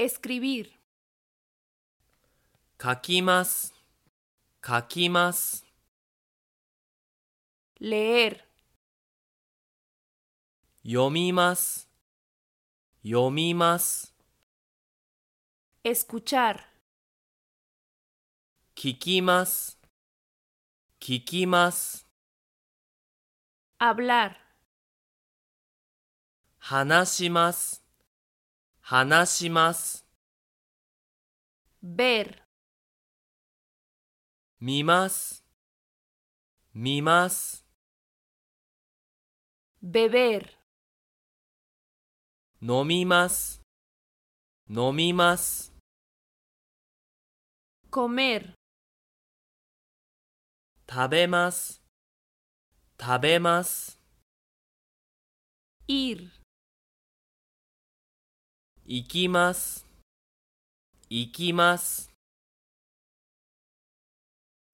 Escribir. Kakimas. Kakimas. Leer. Yomimas. Yomimas. Escuchar. Kikimas. Kikimas. Hablar. Hanashimas. 話します。ver, 見ます。見ます。beber, 飲みます。飲みます。comer, 食べます。食べます。ir, Ikimas. Ikimas.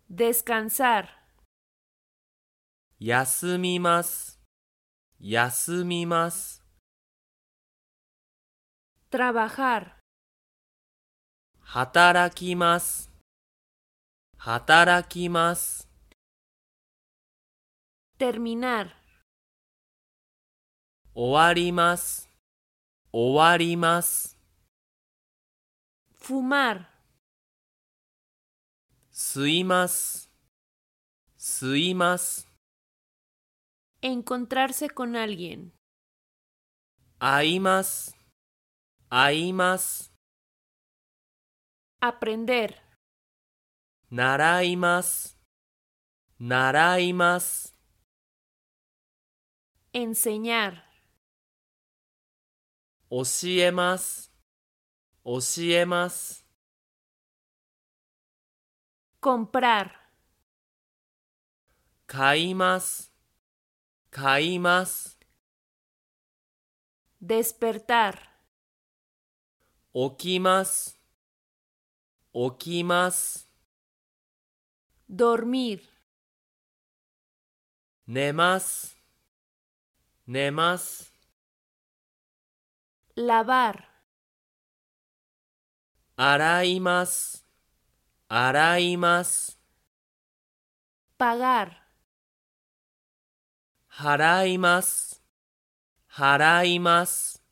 Descansar. Yasumimas. Yasumimas. Trabajar. Hatarakimas. Hatarakimas. Terminar. Oarimas. 終わります。 fumar, 吸います。吸います。 encontrarse con alguien, 会います。会います。 aprender, 習います。習います。 enseñar, 教えます。教えます。 comprar, 買います。買います。 despertar, 起きます。起きます。 dormir, 寝ます。寝ます。 lavar. Araimas, araimas. Pagar. Haraimas, haraimas.